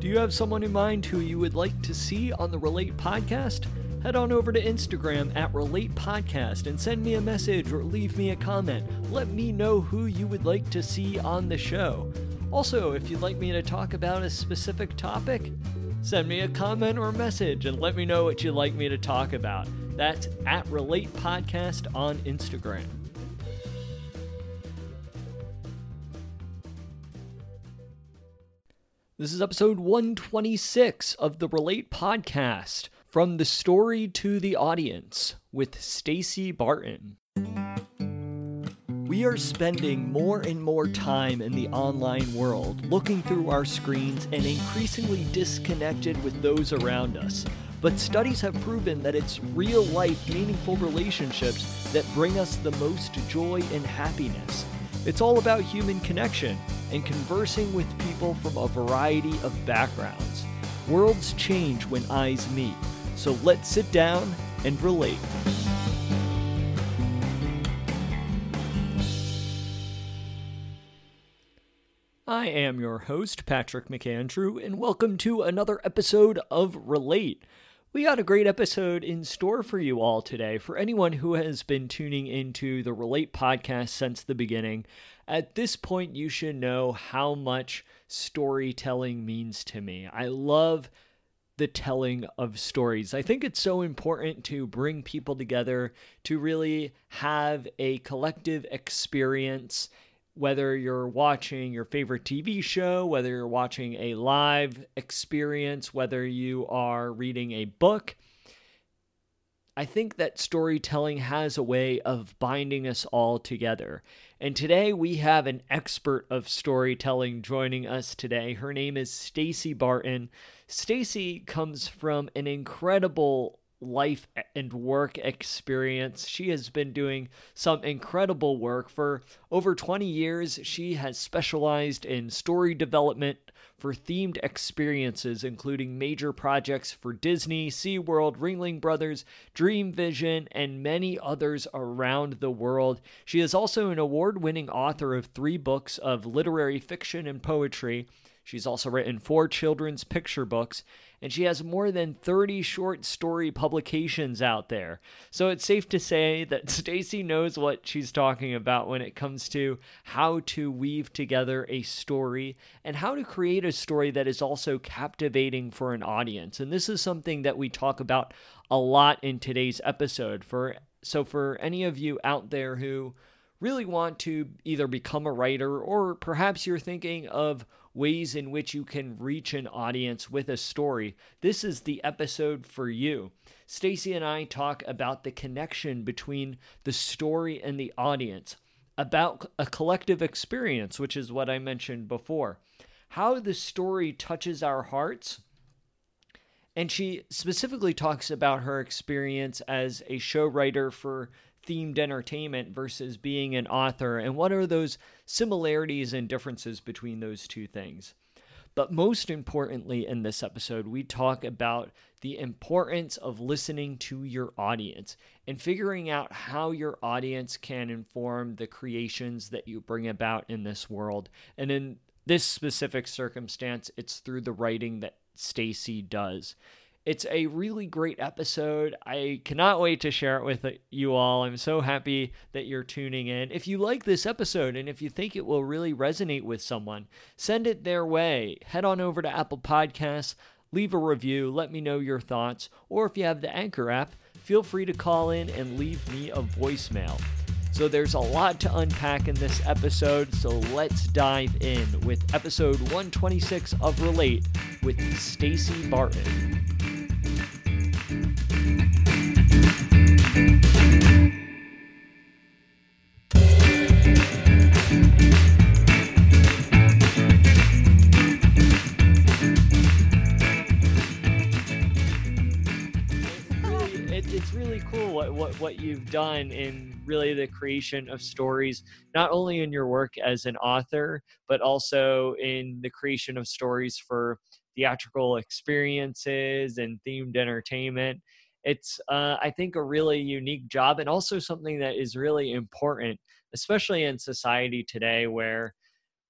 Do you have someone in mind who you would like to see on the Relate podcast? Head on over to Instagram at Relate Podcast and send me a message or leave me a comment. Let me know who you would like to see on the show. Also, if you'd like me to talk about a specific topic, send me a comment or message and let me know what you'd like me to talk about. That's at Relate Podcast on Instagram. This is episode 126 of the Relate Podcast. From the story to the audience with Stacy Barton. We are spending more and more time in the online world, looking through our screens and increasingly disconnected with those around us. But studies have proven that it's real life, meaningful relationships that bring us the most joy and happiness. It's all about human connection and conversing with people from a variety of backgrounds. Worlds change when eyes meet. So let's sit down and relate. I am your host, Patrick McAndrew, and welcome to another episode of Relate. We got a great episode in store for you all today. For anyone who has been tuning into the Relate podcast since the beginning, at this point, you should know how much storytelling means to me. I love the telling of stories. I think it's so important to bring people together to really have a collective experience. Whether you're watching your favorite TV show, whether you're watching a live experience, whether you are reading a book, I think that storytelling has a way of binding us all together. And today we have an expert of storytelling joining us today. Her name is Stacy Barton. Stacy comes from an incredible life and work experience. She has been doing some incredible work for over 20 years. She has specialized in story development for themed experiences, including major projects for Disney, SeaWorld, Ringling Brothers, Dream Vision, and many others around the world. She is also an award winning author of three books of literary fiction and poetry. She's also written four children's picture books, and she has more than 30 short story publications out there. So it's safe to say that Stacy knows what she's talking about when it comes to how to weave together a story and how to create a story that is also captivating for an audience. And this is something that we talk about a lot in today's episode. For so for any of you out there who really want to either become a writer or perhaps you're thinking of ways in which you can reach an audience with a story, this is the episode for you. Stacy and I talk about the connection between the story and the audience, about a collective experience, which is what I mentioned before, how the story touches our hearts. And she specifically talks about her experience as a show writer for themed entertainment versus being an author, and what are those similarities and differences between those two things. But most importantly, in this episode, we talk about the importance of listening to your audience and figuring out how your audience can inform the creations that you bring about in this world. And in this specific circumstance, it's through the writing that Stacy does. It's a really great episode. I cannot wait to share it with you all. I'm so happy that you're tuning in. If you like this episode and if you think it will really resonate with someone, send it their way. Head on over to Apple Podcasts, leave a review, let me know your thoughts, or if you have the Anchor app, feel free to call in and leave me a voicemail. So there's a lot to unpack in this episode, so let's dive in with episode 126 of Relate with Stacy Barton. What, you've done in really the creation of stories not only in your work as an author but also in the creation of stories for theatrical experiences and themed entertainment it's uh, i think a really unique job and also something that is really important especially in society today where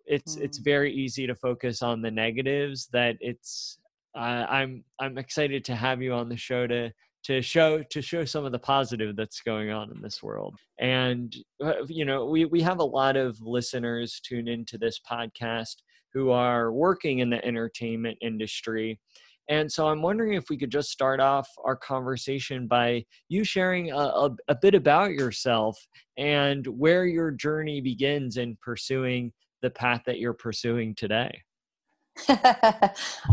it's mm. it's very easy to focus on the negatives that it's uh, i'm i'm excited to have you on the show to to show to show some of the positive that's going on in this world and uh, you know we we have a lot of listeners tune into this podcast who are working in the entertainment industry and so I'm wondering if we could just start off our conversation by you sharing a, a, a, bit about yourself and where your journey begins in pursuing the path that you're pursuing today.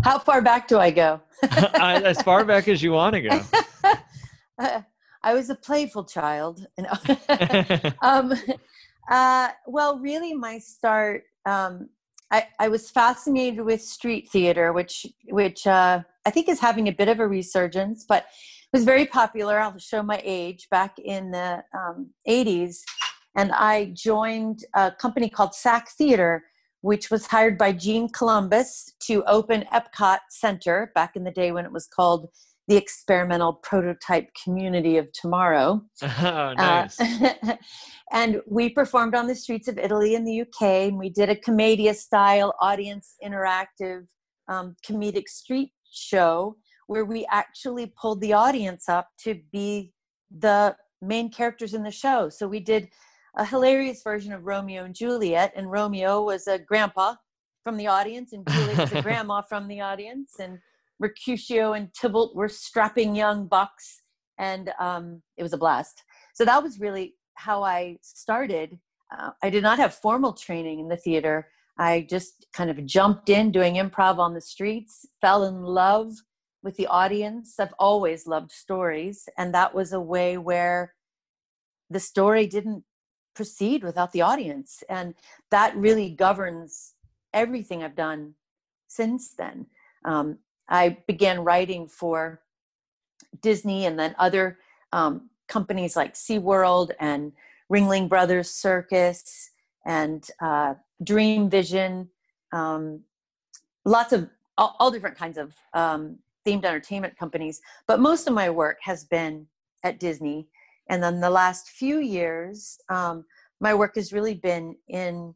How far back do I go? as far back as you want to go. I was a playful child. um, uh, well, really, my start um, I, I was fascinated with street theater, which which uh, I think is having a bit of a resurgence, but it was very popular. I'll show my age back in the um, 80s, and I joined a company called SAK Theater, which was hired by Gene Columbus to open Epcot Center back in the day when it was called the experimental prototype community of tomorrow. Oh, nice. Uh, and we performed on the streets of Italy and the UK, and we did a commedia style audience interactive um, comedic street show where we actually pulled the audience up to be the main characters in the show. So we did a hilarious version of Romeo and Juliet, and Romeo was a grandpa from the audience, and Juliet was a grandma from the audience, and Mercutio and Tybalt were strapping young bucks, and um, it was a blast. So that was really how I started. Uh, I did not have formal training in the theater. I just kind of jumped in doing improv on the streets, fell in love with the audience. I've always loved stories, and that was a way where the story didn't proceed without the audience. And that really governs everything I've done since then. Um, I began writing for Disney and then other um, companies like SeaWorld and Ringling Brothers Circus and uh, Dream Vision, um, lots of all, all, different kinds of um, themed entertainment companies. But most of my work has been at Disney. And then the last few years, um, my work has really been in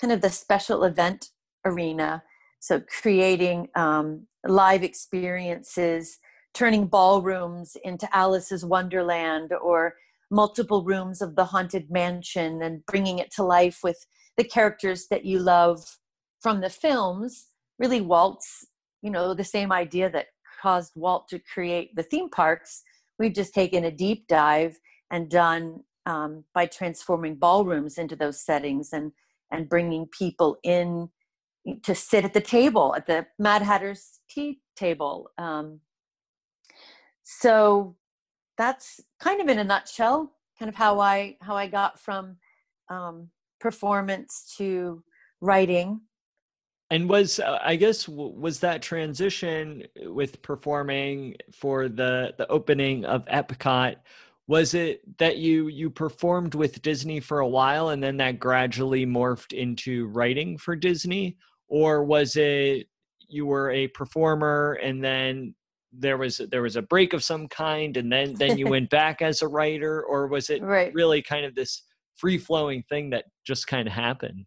kind of the special event arena. So creating um, live experiences, turning ballrooms into Alice's Wonderland or multiple rooms of the Haunted Mansion and bringing it to life with the characters that you love from the films. Really, Walt's, you know, the same idea that caused Walt to create the theme parks. We've just taken a deep dive and done um, by transforming ballrooms into those settings and and bringing people in to sit at the table at the Mad Hatter's tea table. Um, so that's kind of in a nutshell, kind of how I how I got from um, performance to writing. And was uh, I guess was that transition with performing for the the opening of Epcot? Was it that you you performed with Disney for a while and then that gradually morphed into writing for Disney, or was it you were a performer and then there was there was a break of some kind and then then you went back as a writer? Or was it right. really kind of this free flowing thing that just kind of happened?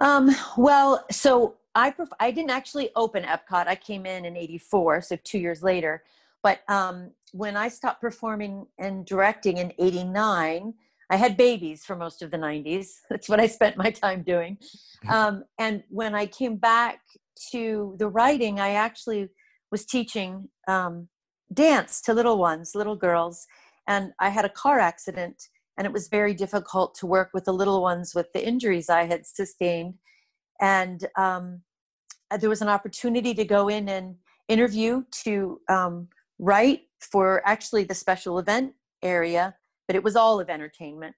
Um well so i pref- i didn't actually open epcot. I came in in 84 so 2 years later. But um when i stopped performing and directing in 89 I had babies for most of the 90s. That's what I spent my time doing. Um, and when I came back to the writing, I actually was teaching um, dance to little ones, little girls. And I had a car accident, and it was very difficult to work with the little ones with the injuries I had sustained. And um, there was an opportunity to go in and interview to um, write for actually the special event area but it was all of entertainment.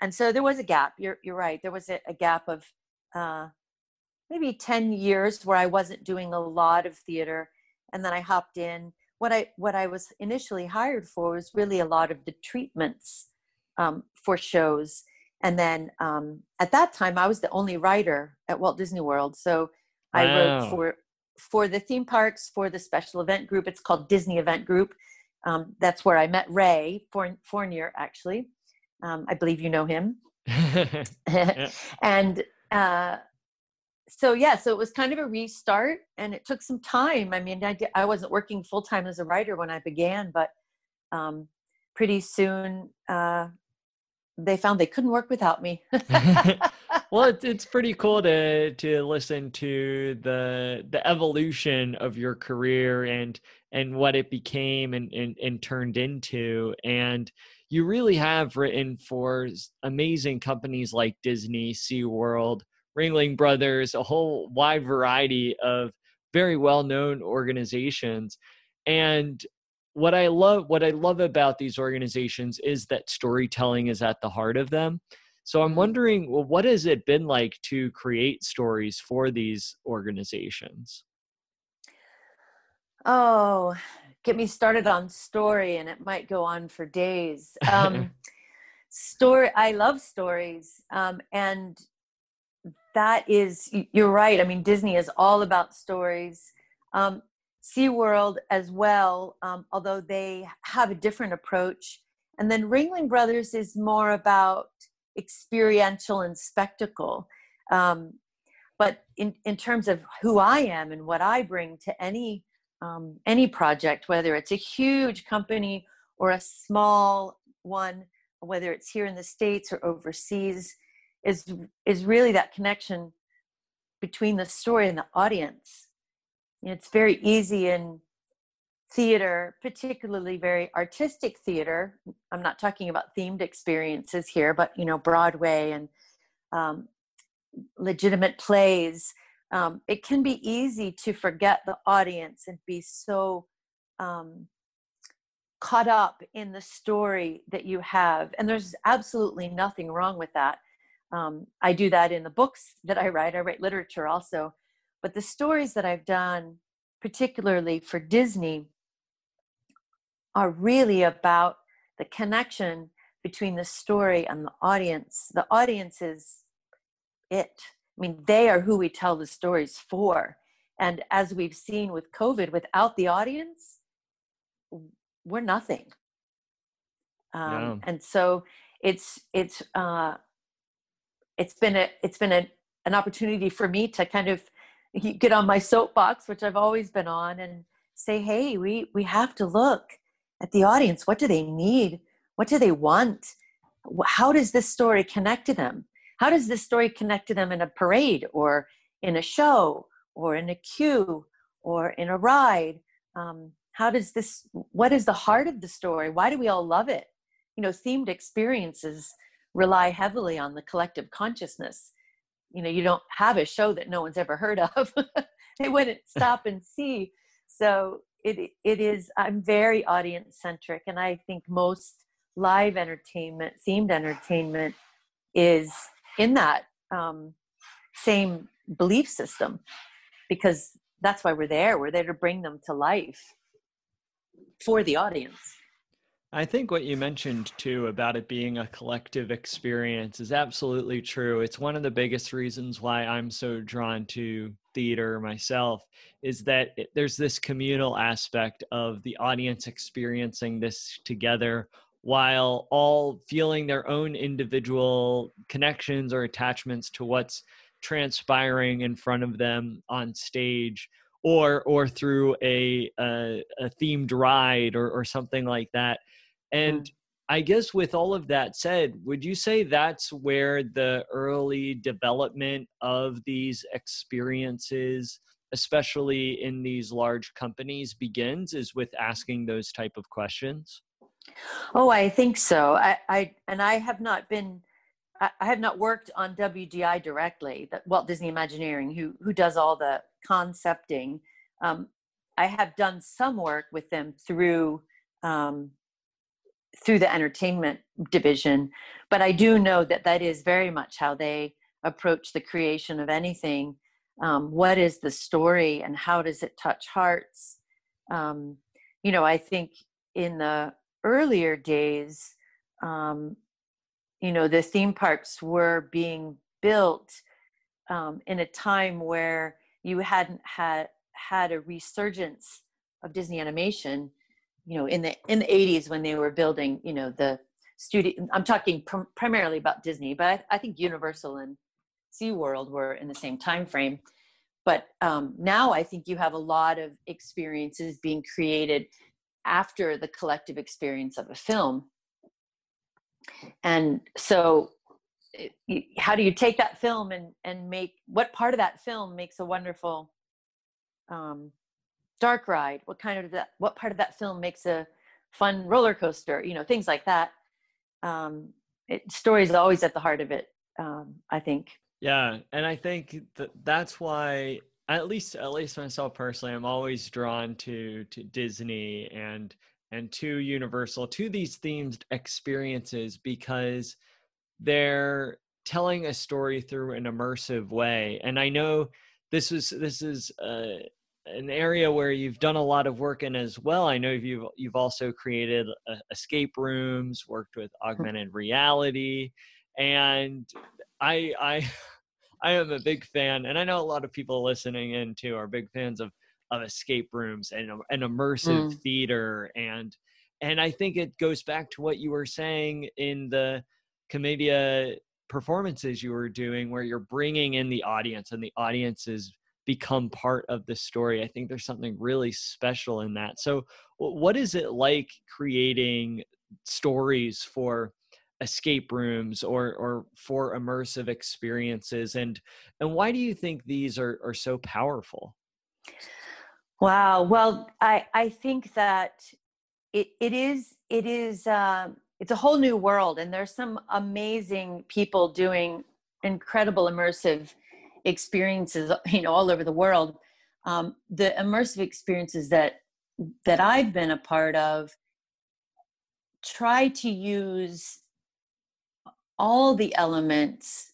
And so there was a gap. You're, you're right. There was a, a gap of uh, maybe 10 years where I wasn't doing a lot of theater. And then I hopped in. What I, what I was initially hired for was really a lot of the treatments um, for shows. And then um, at that time, I was the only writer at Walt Disney World. So I wow. wrote for for the theme parks, for the special event group. It's called Disney Event Group. Um, that's where I met Ray Fournier, actually. Um, I believe you know him. and uh, so yeah, so it was kind of a restart, and it took some time. I mean, I did, I wasn't working full time as a writer when I began, but um, pretty soon uh, they found they couldn't work without me. well, it's it's pretty cool to to listen to the the evolution of your career and and what it became and and, and turned into and you really have written for amazing companies like Disney, SeaWorld, Ringling Brothers, a whole wide variety of very well-known organizations. And what I love what I love about these organizations is that storytelling is at the heart of them. So I'm mm-hmm. wondering, well, what has it been like to create stories for these organizations? Oh, get me started on story, and it might go on for days. Um, story, I love stories, um, and that is, you're right. I mean, Disney is all about stories. Um, SeaWorld as well, um, although they have a different approach. And then Ringling Brothers is more about experiential and spectacle. Um, but in, in terms of who I am and what I bring to any um, any project, whether it's a huge company or a small one, whether it's here in the states or overseas, is is really that connection between the story and the audience it's very easy in theater, particularly very artistic theater. I'm not talking about themed experiences here, but you know, Broadway and um, legitimate plays. Um, it can be easy to forget the audience and be so um, caught up in the story that you have. And there's absolutely nothing wrong with that. Um, I do that in the books that I write. I write literature also. But the stories that I've done, particularly for Disney, are really about the connection between the story and the audience. The audience is it. I mean, they are who we tell the stories for. And as we've seen with COVID, without the audience, we're nothing. Um, yeah. And so it's it's uh, it's been a it's been a, an opportunity for me to kind of get on my soapbox, which I've always been on, and say, hey, we, we have to look at the audience. What do they need? What do they want? How does this story connect to them? How does this story connect to them in a parade or in a show or in a queue or in a ride? Um, how does this, what is the heart of the story? Why do we all love it? You know, themed experiences rely heavily on the collective consciousness you know you don't have a show that no one's ever heard of. They wouldn't stop and see. So it it is i'm very audience centric and i think most live entertainment themed entertainment is in that um, same belief system because that's why we're there. We're there to bring them to life for the audience I think what you mentioned too about it being a collective experience is absolutely true. It's one of the biggest reasons why I'm so drawn to theater myself is that it, there's this communal aspect of the audience experiencing this together while all feeling their own individual connections or attachments to what's transpiring in front of them on stage or or through a a, a themed ride or, or something like that and mm. I guess with all of that said, would you say that's where the early development of these experiences, especially in these large companies, begins is with asking those type of questions? Oh, I think so. I, I and I have not been I, have not worked on WDI directly, the Walt Disney Imagineering, who who does all the concepting. Um, I have done some work with them through um, through the entertainment division but i do know that that is very much how they approach the creation of anything um, what is the story and how does it touch hearts um, you know i think in the earlier days um, you know the theme parks were being built um, in a time where you hadn't had had a resurgence of disney animation you know in the in the 80s when they were building you know the studio i'm talking pr- primarily about disney but I, I, think universal and SeaWorld were in the same time frame. But um, now I think you have a lot of experiences being created after the collective experience of a film. And so how do you take that film and and make what part of that film makes a wonderful um, dark ride? What kind of that what part of that film makes a fun roller coaster? You know things like that. Um, it, story is always at the heart of it um, i think. Yeah and i think that that's why at least at least myself personally i'm always drawn to to disney and and to universal to these themed experiences because they're telling a story through an immersive way and i know this is this is uh, an area where you've done a lot of work in as well i know you've you've also created uh, escape rooms worked with hmm. augmented reality and i i i am a big fan and i know a lot of people listening in too are big fans of of escape rooms and an immersive mm. theater and and i think it goes back to what you were saying in the commedia performances you were doing where you're bringing in the audience and the audiences become part of the story. I think there's something really special in that. So what is it like creating stories for escape rooms or or for immersive experiences? And and why do you think these are are so powerful wow. Well i i think that it it is it is um it's a whole new world and there's some amazing people doing incredible immersive experiences you know all over the world. Um, the immersive experiences that that i've been a part of try to use all the elements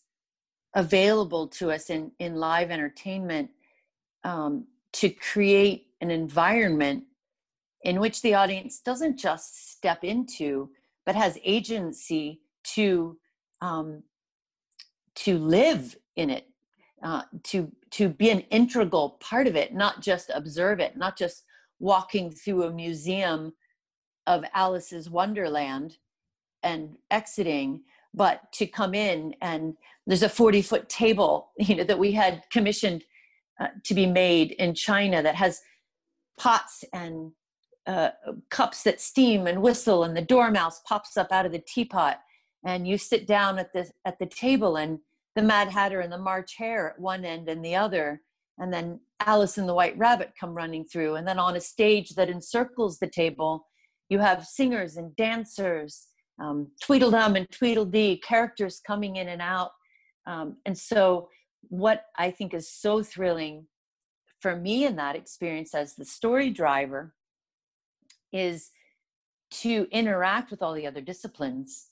available to us in in live entertainment um, to create an environment in which the audience doesn't just step into but has agency to um, to live in it, uh, to to be an integral part of it, not just observe it, not just walking through a museum of Alice's Wonderland and exiting, but to come in and there's a 40 foot table, you know, that we had commissioned uh, to be made in China that has pots and uh, cups that steam and whistle and the dormouse pops up out of the teapot and you sit down at the at the table and the mad hatter and the march hare at one end and the other and then alice and the white rabbit come running through and then on a stage that encircles the table you have singers and dancers um, tweedledum and tweedledee characters coming in and out. Um, and so what i think is so thrilling for me in that experience as the story driver is to interact with all the other disciplines.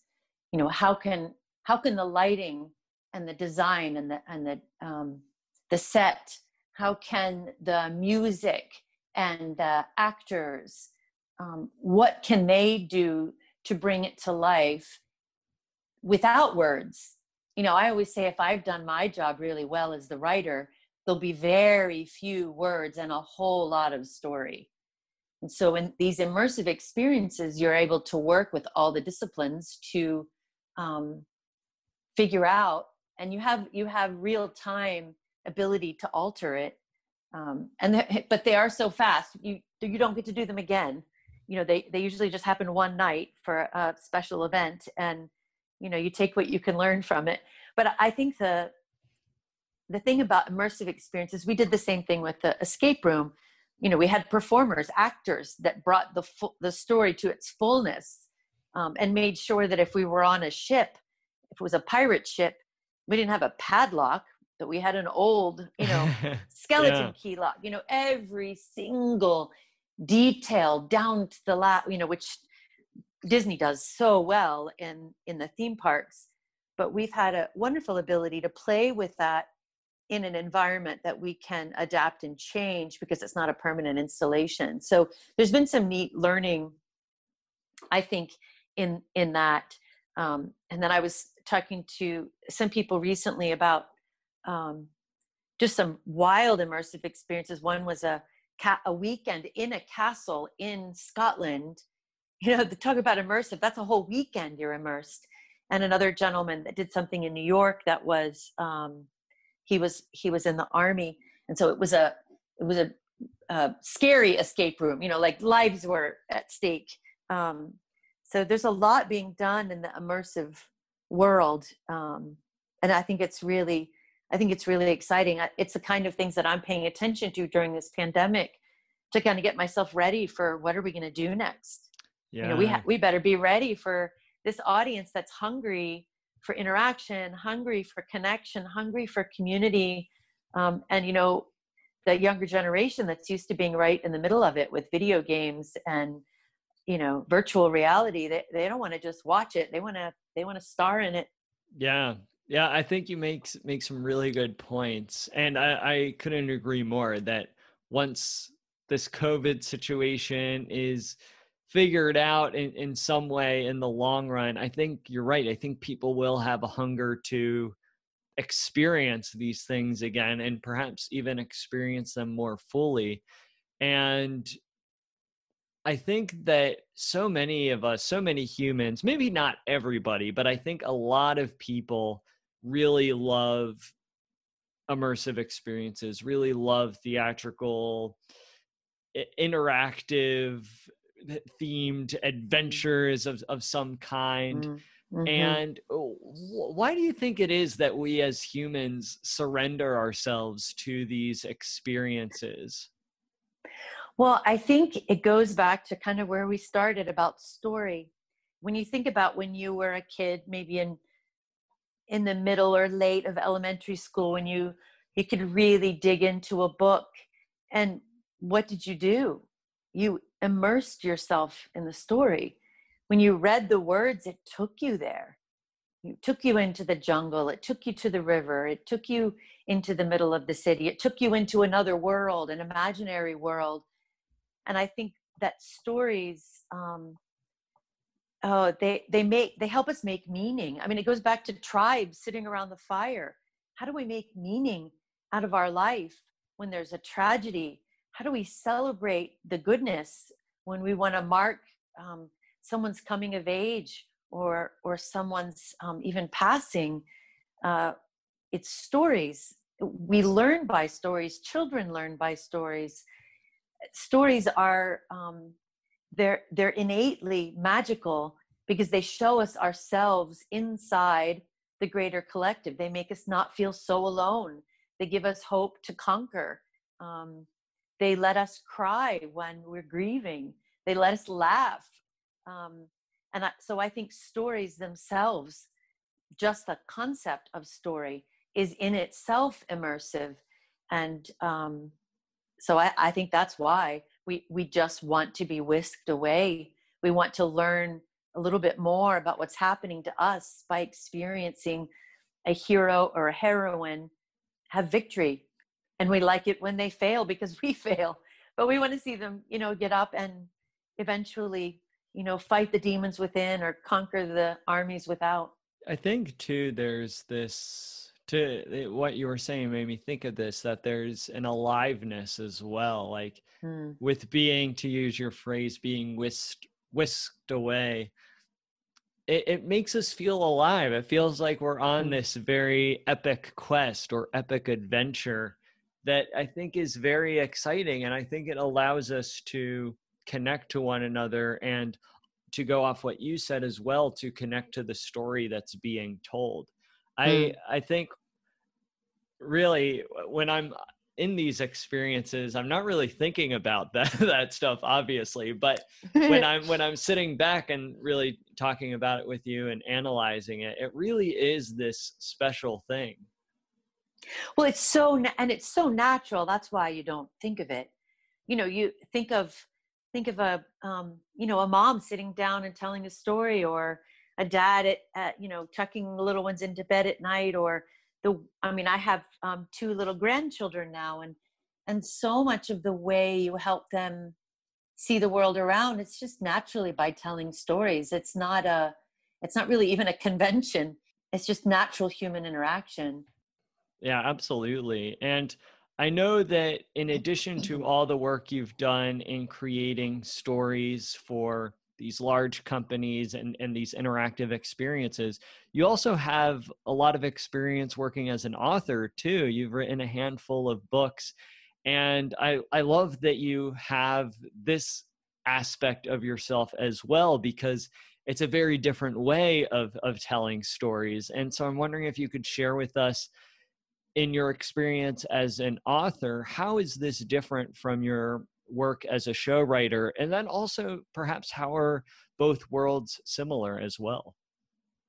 You know how can how can the lighting and the design and the and the um, the set how can the music and the actors um, what can they do to bring it to life without words you know i always say if i've done my job really well as the writer there'll be very few words and a whole lot of story and so in these immersive experiences, you're able to work with all the disciplines to um, figure out, and you have you have real time ability to alter it. Um, and but they are so fast, you you don't get to do them again. You know, they they usually just happen one night for a special event, and you know you take what you can learn from it. But I think the the thing about immersive experiences, we did the same thing with the escape room you know we had performers actors that brought the the story to its fullness um, and made sure that if we were on a ship if it was a pirate ship we didn't have a padlock that we had an old you know skeleton yeah. key lock you know every single detail down to the last you know which disney does so well in in the theme parks but we've had a wonderful ability to play with that in an environment that we can adapt and change because it's not a permanent installation. So there's been some neat learning i think in in that um, and then i was talking to some people recently about um, just some wild immersive experiences. One was a a weekend in a castle in scotland you know the talk about immersive that's a whole weekend you're immersed. And another gentleman that did something in new york that was um, he was he was in the army. And so it was a it was a, a scary escape room you know like lives were at stake. Um, so there's a lot being done in the immersive world um, and i think it's really i think it's really exciting. It's the kind of things that i'm paying attention to during this pandemic to kind of get myself ready for what are we going to do next yeah. you know we ha- we better be ready for this audience that's hungry for interaction hungry for connection hungry for community um, and you know the younger generation that's used to being right in the middle of it with video games and you know virtual reality they, they don't want to just watch it. They want to they want to star in it. Yeah. Yeah i think you make make some really good points and i i couldn't agree more that once this covid situation is figured out in, in some way in the long run, I think you're right. I think people will have a hunger to experience these things again and perhaps even experience them more fully. And I think that so many of us, so many humans, maybe not everybody, but I think a lot of people really love immersive experiences, really love theatrical, interactive themed adventures of, of some kind. Mm-hmm. mm-hmm. And oh, why do you think it is that we as humans surrender ourselves to these experiences? Well, I think it goes back to kind of where we started about story. When you think about when you were a kid, maybe in in the middle or late of elementary school, when you you could really dig into a book, and what did you do? You immersed yourself in the story. When you read the words, it took you there. It took you into the jungle, it took you to the river, it took you into the middle of the city, it took you into another world, an imaginary world. And I think that stories, um, oh, they they make they help us make meaning. I mean, it goes back to tribes sitting around the fire. How do we make meaning out of our life when there's a tragedy how do we celebrate the goodness when we want to mark um, someone's coming of age or or someone's um, even passing uh, it's stories. We learn by stories children learn by stories. Stories are um, they're they're innately magical because they show us ourselves inside the greater collective. They make us not feel so alone. They give us hope to conquer um, they let us cry when we're grieving. They let us laugh. Um, and I, so I think stories themselves, just the concept of story, is in itself immersive. And um, so I, I think that's why we, we just want to be whisked away. We want to learn a little bit more about what's happening to us by experiencing a hero or a heroine have victory and we like it when they fail because we fail but we want to see them you know get up and eventually you know fight the demons within or conquer the armies without i think too there's this to eh, what you were saying made me think of this that there's an aliveness as well like hmm. with being to use your phrase being whisked whisked away it, it makes us feel alive it feels like we're on hmm. this very epic quest or epic adventure that I think is very exciting. And I think it allows us to connect to one another and to go off what you said as well to connect to the story that's being told. I mm. I think really when I'm in these experiences i'm not really thinking about that that stuff obviously but when i'm when i'm sitting back and really talking about it with you and analyzing it it really is this special thing well, it's so and it's so natural. That's why you don't think of it. You know, you think of think of a um, you know a mom sitting down and telling a story, or a dad at, at you know tucking the little ones into bed at night, or the I mean, I have um, two little grandchildren now, and and so much of the way you help them see the world around, it's just naturally by telling stories. It's not a it's not really even a convention. It's just natural human interaction. Yeah, absolutely. And I know that in addition to all the work you've done in creating stories for these large companies and, and these interactive experiences you also have a lot of experience working as an author too you've written a handful of books and i i love that you have this aspect of yourself as well because it's a very different way of of telling stories and so i'm wondering if you could share with us in your experience as an author how is this different from your work as a show writer? And then also perhaps how are both worlds similar as well?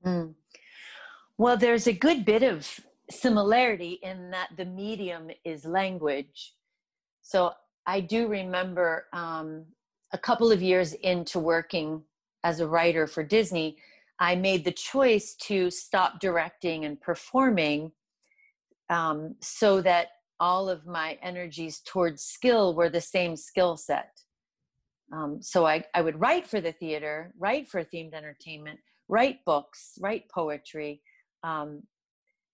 Mm. well there's a good bit of similarity in that the medium is language. So i do remember um, a couple of years into working as a writer for disney i made the choice to stop directing and performing um, so that all of my energies towards skill were the same skill set. Um, so I, I would write for the theater, write for themed entertainment, write books, write poetry. Um,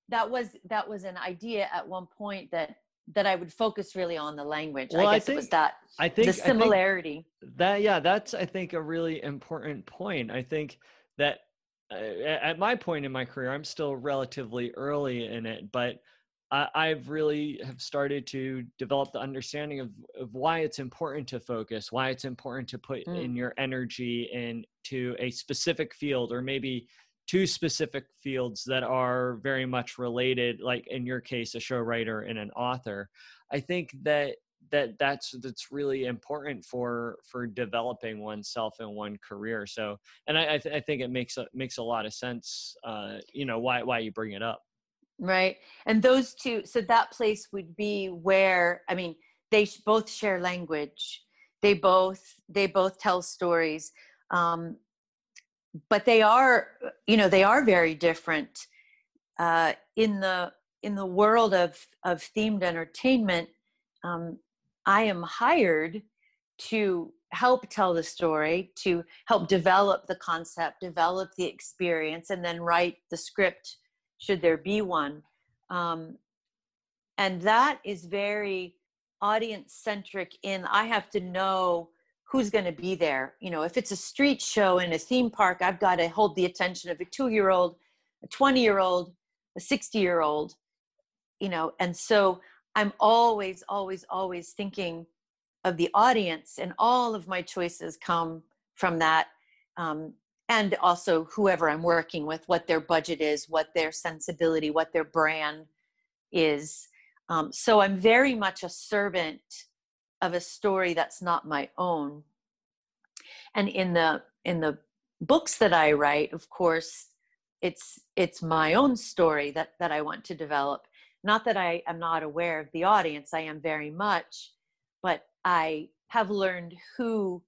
that was that was an idea at one point that that I would focus really on the language. Well, I guess I think, it was that I think the similarity. Think that yeah, that's I think a really important point. I think that uh, at my point in my career, I'm still relatively early in it, but I, have really have started to develop the understanding of, of why it's important to focus, why it's important to put mm. in your energy into a specific field or maybe two specific fields that are very much related, like in your case, a show writer and an author. I think that that that's that's really important for for developing oneself in one career so and i I, th- I think it makes a makes a lot of sense uh you know why why you bring it up right? And those two so that place would be where i mean they both share language. They both they both tell stories um, but they are you know they are very different uh, in the in the world of of themed entertainment um, i am hired to help tell the story to help develop the concept develop the experience and then write the script should there be one. Um, and that is very audience centric in I have to know who's going to be there. You know, if it's a street show in a theme park, I've got to hold the attention of a two year old, a 20 year old, a 60 year old, you know, and so I'm always, always, always thinking of the audience, and all of my choices come from that. Um, and also whoever I'm working with, what their budget is, what their sensibility, what their brand is. Um, so I'm very much a servant of a story that's not my own. And in the in the books that I write, of course, it's it's my own story that that I want to develop. Not that I am not aware of the audience, I am very much, but I have learned who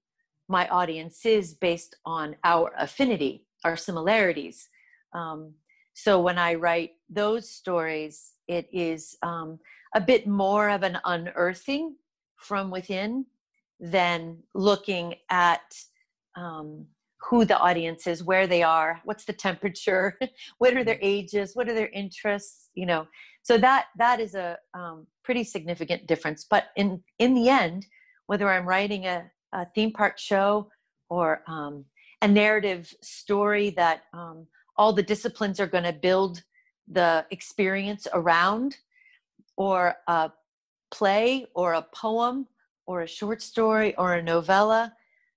my audience is based on our affinity, our similarities. Um, so when I write those stories, it is um, a bit more of an unearthing from within than looking at um, who the audience is, where they are, what's the temperature, what are their mm. ages, what are their interests, you know. So that that is a um, pretty significant difference. But in in the end, whether I'm writing a, a theme park show or um, a narrative story that um, all the disciplines are going to build the experience around, or a play, or a poem, or a short story, or a novella.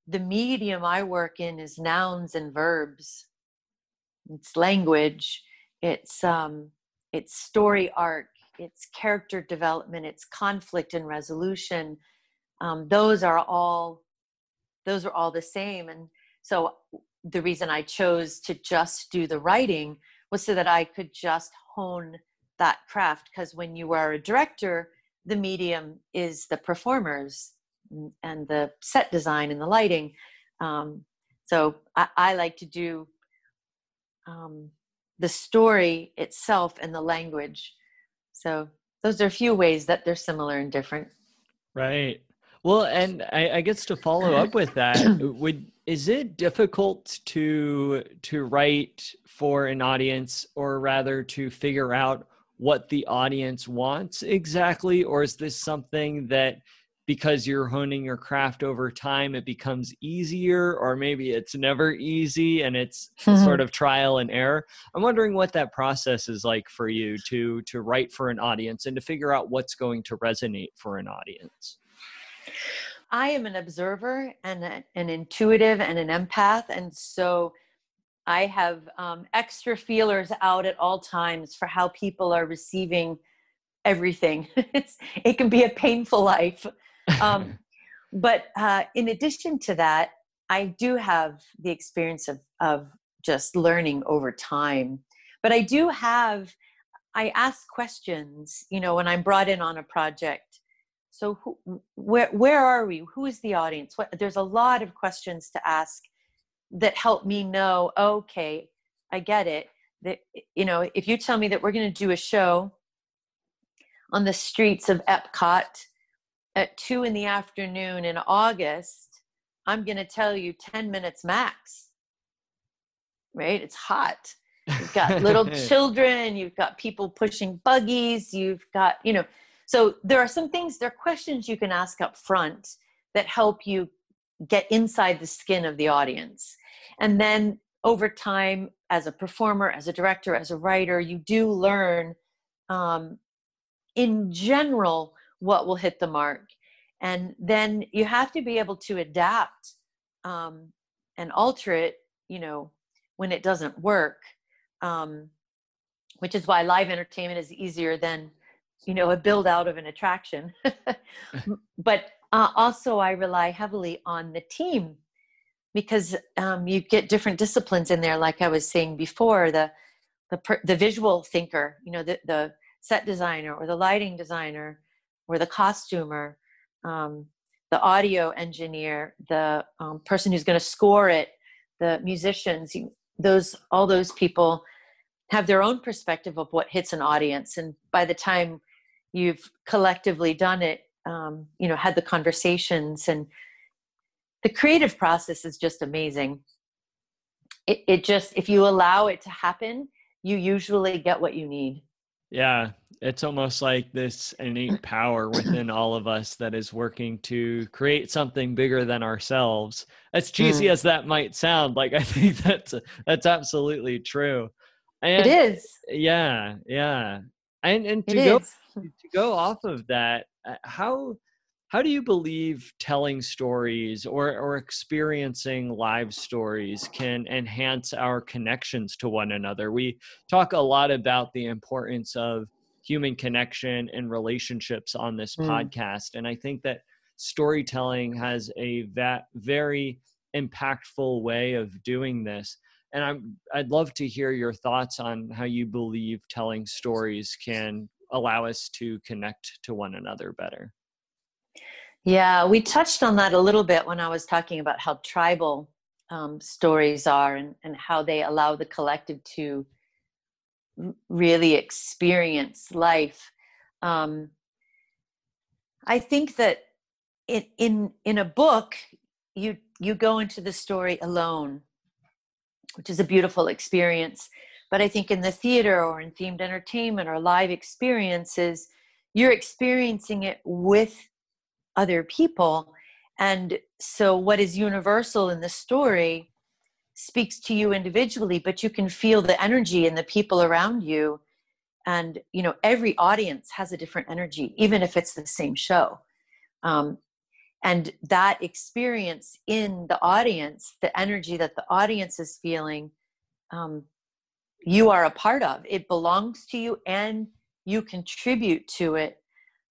The medium I work in is nouns and verbs. It's language. It's um, it's story arc. It's character development. It's conflict and resolution. Um, those are all those are all the same. And so the reason i chose to just do the writing was so that i could just hone that craft. Because when you are a director the medium is the performers and the set design and the lighting. Um, so I, I, like to do um, the story itself and the language. So those are a few ways that they're similar and different. Right well, and I, I guess to follow up with that, would is it difficult to to write for an audience, or rather to figure out what the audience wants exactly, or is this something that because you're honing your craft over time it becomes easier or maybe it's never easy and it's mm-hmm. sort of trial and error? I'm wondering what that process is like for you to to write for an audience and to figure out what's going to resonate for an audience i am an observer and a, an intuitive and an empath and so i have um, extra feelers out at all times for how people are receiving everything it's it can be a painful life um, but uh, in addition to that, I do have the experience of, of just learning over time. But I do have, I ask questions, you know, when I'm brought in on a project. So who, where where are we? Who is the audience? What, there's a lot of questions to ask that help me know. Okay, I get it. That you know, if you tell me that we're going to do a show on the streets of Epcot at two in the afternoon in August, I'm going to tell you 10 minutes max. Right? It's hot. You've got little children, you've got people pushing buggies, you've got, you know, so there are some things, there are questions you can ask up front that help you get inside the skin of the audience. And then over time, as a performer, as a director, as a writer, you do learn um, in general what will hit the mark and then you have to be able to adapt um, and alter it you know when it doesn't work um, which is why live entertainment is easier than you know a build out of an attraction. But uh, also i rely heavily on the team because um, you get different disciplines in there like i was saying before the the, the visual thinker you know the, the set designer or the lighting designer or the costumer, um, the audio engineer, the um, person who's going to score it, the musicians, you, those all those people have their own perspective of what hits an audience, and by the time you've collectively done it, um, you know, had the conversations, and the creative process is just amazing. It, it just if you allow it to happen, you usually get what you need. Yeah, it's almost like this innate power within all of us that is working to create something bigger than ourselves. As cheesy mm. as that might sound, like I think that's that's absolutely true. And it is. Yeah, yeah. And and to it go is. to go off of that, uh, how how do you believe telling stories or or experiencing live stories can enhance our connections to one another? We talk a lot about the importance of human connection and relationships on this mm. podcast. And I think that storytelling has a va- very impactful way of doing this. And I'm, I'd love to hear your thoughts on how you believe telling stories can allow us to connect to one another better. Yeah, we touched on that a little bit when I was talking about how tribal um, stories are and, and how they allow the collective to really experience life. Um, I think that in in in a book, you you go into the story alone, which is a beautiful experience. But I think in the theater or in themed entertainment or live experiences, you're experiencing it with other people. And so, what is universal in the story speaks to you individually but you can feel the energy in the people around you and you know every audience has a different energy even if it's the same show um, and that experience in the audience the energy that the audience is feeling um, you are a part of. It belongs to you and you contribute to it.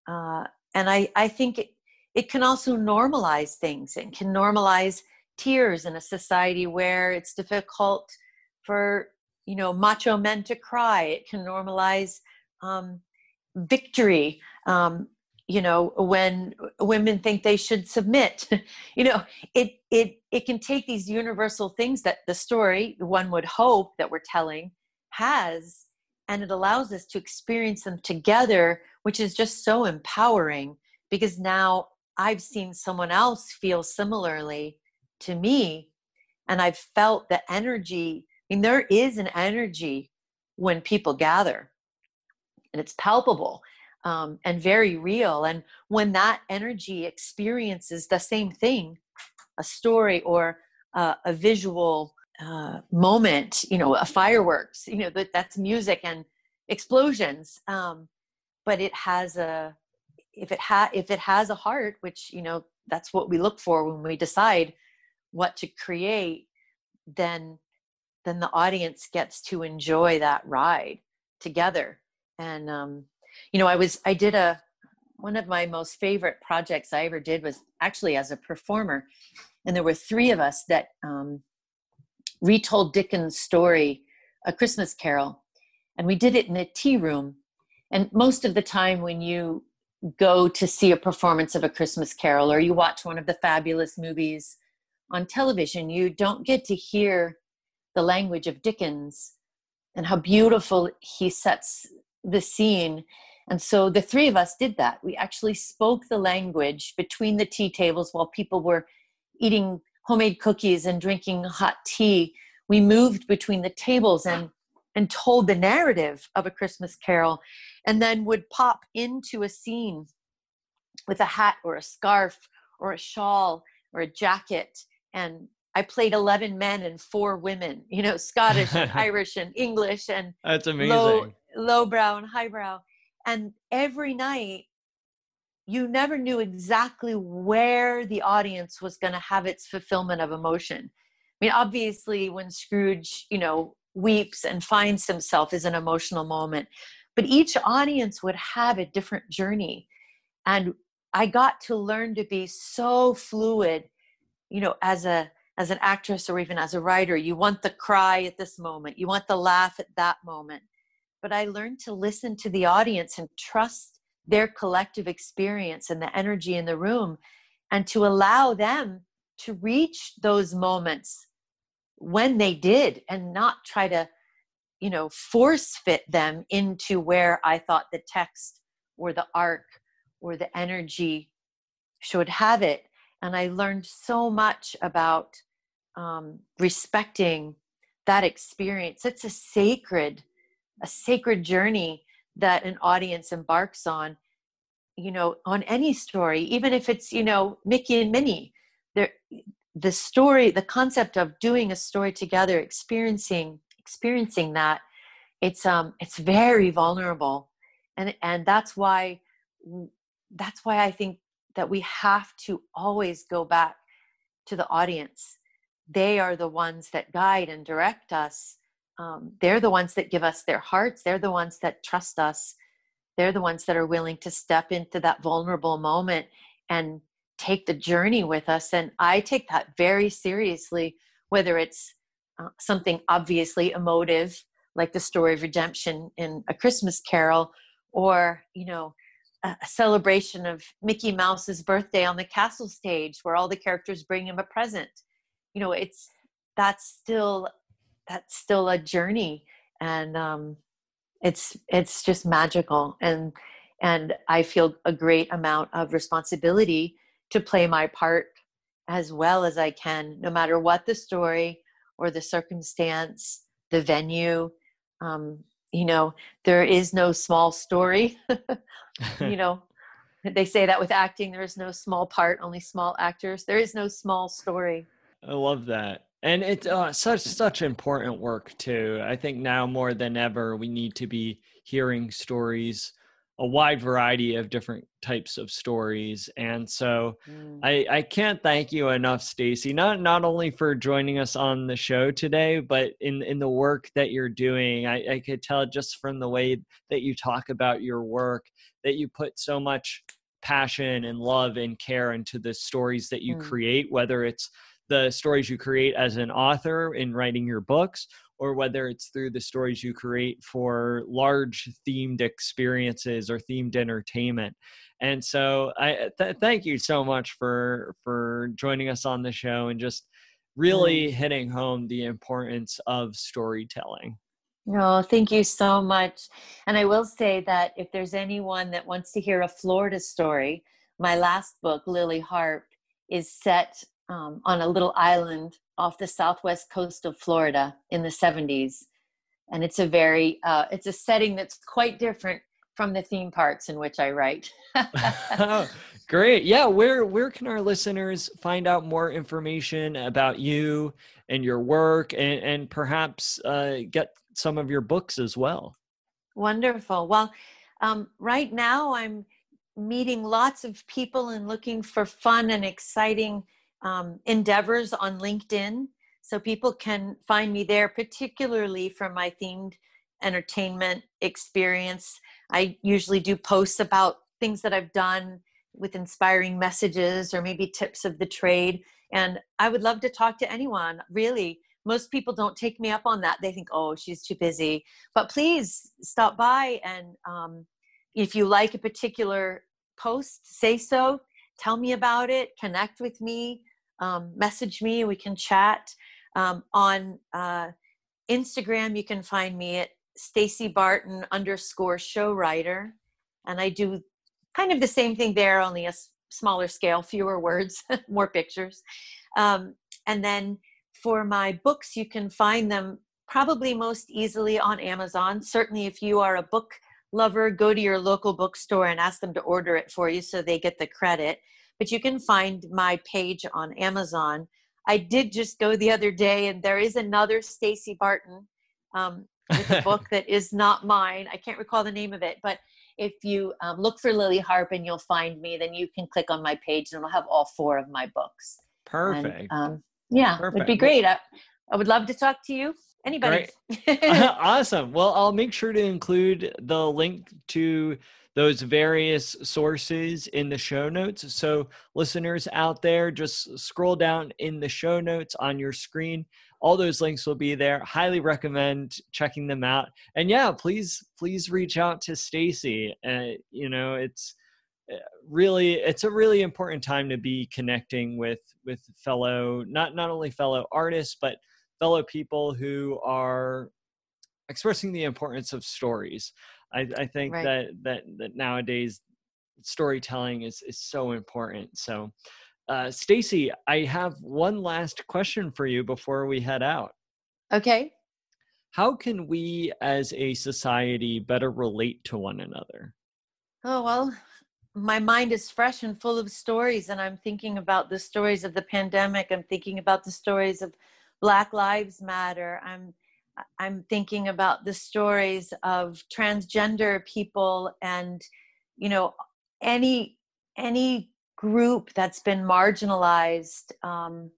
Uh, and i i think it, it can also normalize things. And can normalize tears in a society where it's difficult for you know macho men to cry. It can normalize um, victory um, you know when women think they should submit you know it it it can take these universal things that the story one would hope that we're telling has and it allows us to experience them together which is just so empowering because now i've seen someone else feel similarly to me and i've felt the energy i mean there is an energy when people gather and it's palpable um, and very real. And when that energy experiences the same thing, a story or uh, a visual uh, moment, you know, a fireworks, you know, that that's music and explosions. Um, but it has a, if it ha if it has a heart, which you know that's what we look for when we decide what to create, then then the audience gets to enjoy that ride together. And um, you know, I was I did a one of my most favorite projects I ever did was actually as a performer, and there were three of us that um, retold Dickens' story, A Christmas Carol, and we did it in a tea room. And most of the time, when you go to see a performance of A Christmas Carol or you watch one of the fabulous movies on television, you don't get to hear the language of Dickens and how beautiful he sets the scene. And so the three of us did that. We actually spoke the language between the tea tables while people were eating homemade cookies and drinking hot tea. We moved between the tables and and told the narrative of a Christmas carol and then would pop into a scene with a hat or a scarf or a shawl or a jacket and I played 11 men and four women, you know, Scottish and Irish and English and That's amazing. Low, lowbrow and highbrow. And every night you never knew exactly where the audience was going to have its fulfillment of emotion. I mean, obviously when Scrooge, you know, weeps and finds himself is an emotional moment, but each audience would have a different journey. And I got to learn to be so fluid, you know, as a as an actress or even as a writer you want the cry at this moment you want the laugh at that moment but i learned to listen to the audience and trust their collective experience and the energy in the room and to allow them to reach those moments when they did and not try to you know force fit them into where i thought the text or the arc or the energy should have it and I learned so much about um, respecting that experience. It's a sacred, a sacred journey that an audience embarks on. You know, on any story, even if it's you know Mickey and Minnie, there, the story, the concept of doing a story together, experiencing experiencing that, it's um it's very vulnerable, and and that's why that's why I think that we have to always go back to the audience. They are the ones that guide and direct us. Um, they're the ones that give us their hearts. They're the ones that trust us. They're the ones that are willing to step into that vulnerable moment and take the journey with us. And I take that very seriously, whether it's uh, something obviously emotive, like the story of redemption in A Christmas Carol, or, you know, a celebration of Mickey Mouse's birthday on the castle stage where all the characters bring him a present. You know, it's that's still that's still a journey and um it's it's just magical and and I feel a great amount of responsibility to play my part as well as I can no matter what the story or the circumstance, the venue um you know there is no small story you know. They say that with acting there is no small part only small actors. There is no small story. I love that and it's uh, such such important work too i think now more than ever we need to be hearing stories a wide variety of different types of stories and so mm. i i can't thank you enough stacy not not only for joining us on the show today but in in the work that you're doing i i could tell just from the way that you talk about your work that you put so much passion and love and care into the stories that you mm. create whether it's the stories you create as an author in writing your books or whether it's through the stories you create for large themed experiences or themed entertainment. And so I th- thank you so much for for joining us on the show and just really hitting home the importance of storytelling. No, oh, thank you so much. And I will say that if there's anyone that wants to hear a Florida story, my last book, Lily Harp, is set um, on a little island off the southwest coast of Florida in the 70s. And it's a very, uh, it's a setting that's quite different from the theme parks in which I write. great. Yeah, where where can our listeners find out more information about you and your work and, and perhaps uh, get some of your books as well? Wonderful. Well, um, right now I'm meeting lots of people and looking for fun and exciting um, endeavors on LinkedIn. So people can find me there, particularly for my themed entertainment experience. I usually do posts about things that I've done with inspiring messages or maybe tips of the trade. And I would love to talk to anyone, really. Most people don't take me up on that. They think, oh, she's too busy. But please stop by. And um, if you like a particular post, say so. Tell me about it. Connect with me. Um, message me. We can chat. Um, on uh, Instagram, you can find me at Stacy Barton underscore show writer. And I do kind of the same thing there, only a smaller scale, fewer words, more pictures. Um, and then for my books, you can find them probably most easily on Amazon. Certainly, if you are a book lover, go to your local bookstore and ask them to order it for you so they get the credit. But you can find my page on Amazon. I did just go the other day, and there is another Stacy Barton um, with a book that is not mine. I can't recall the name of it, but if you um, look for Lily Harp and you'll find me, then you can click on my page and it'll have all four of my books. Perfect. And, um, yeah, Perfect. it'd be great. I, I would love to talk to you. Anybody. awesome. Well, I'll make sure to include the link to those various sources in the show notes. So, listeners out there, just scroll down in the show notes on your screen. All those links will be there. Highly recommend checking them out. And yeah, please, please reach out to Stacy. Uh, you know, it's uh, really it's a really important time to be connecting with with fellow not not only fellow artists but fellow people who are expressing the importance of stories I, I think right. that that that nowadays storytelling is is so important. So, uh, Stacy, I have one last question for you before we head out. Okay. How can we as a society better relate to one another? Oh, well, my mind is fresh and full of stories, and I'm thinking about the stories of the pandemic. I'm thinking about the stories of Black Lives Matter. I'm I'm thinking about the stories of transgender people and you know any any group that's been marginalized um,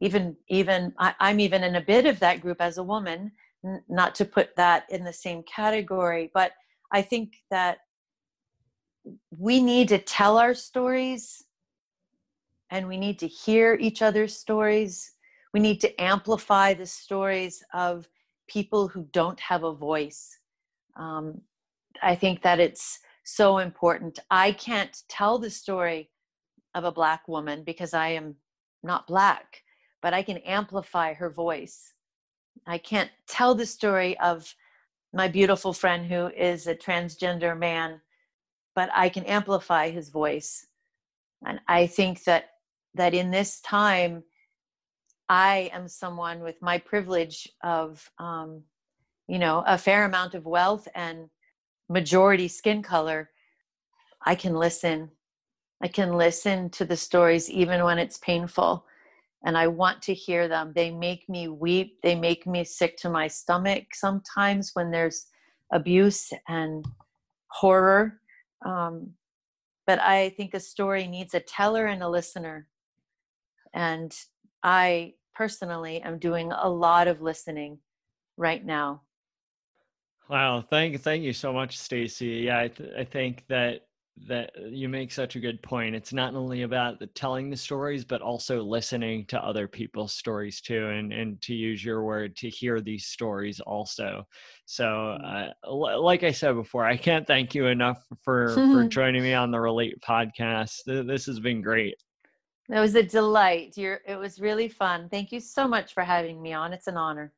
even even I, am even in a bit of that group as a woman n- not to put that in the same category but i think that we need to tell our stories and we need to hear each other's stories. We need to amplify the stories of people who don't have a voice. Um, I think that it's so important. I can't tell the story of a Black woman because I am not Black, but I can amplify her voice. I can't tell the story of my beautiful friend who is a transgender man, but I can amplify his voice. And I think that that in this time I am someone with my privilege of, um, you know, a fair amount of wealth and majority skin color. I can listen. I can listen to the stories even when it's painful. And I want to hear them. They make me weep. They make me sick to my stomach sometimes when there's abuse and horror. Um, but I think a story needs a teller and a listener. And I personally am doing a lot of listening right now. Wow, thank thank you so much, Stacy. Yeah, I, th- I think that that you make such a good point. It's not only about the telling the stories, but also listening to other people's stories too, and and to use your word, to hear these stories also. So, mm. uh, like I said before, I can't thank you enough for for joining me on the Relate podcast. This has been great. It was a delight. You're, it was really fun. Thank you so much for having me on. It's an honor.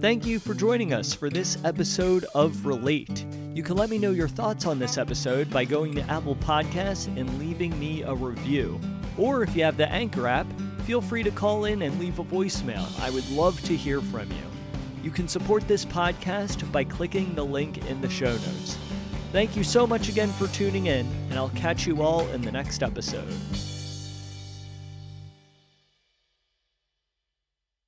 Thank you for joining us for this episode of Relate. You can let me know your thoughts on this episode by going to Apple Podcasts and leaving me a review. Or if you have the Anchor app, feel free to call in and leave a voicemail. I would love to hear from you. You can support this podcast by clicking the link in the show notes. Thank you so much again for tuning in, and I'll catch you all in the next episode.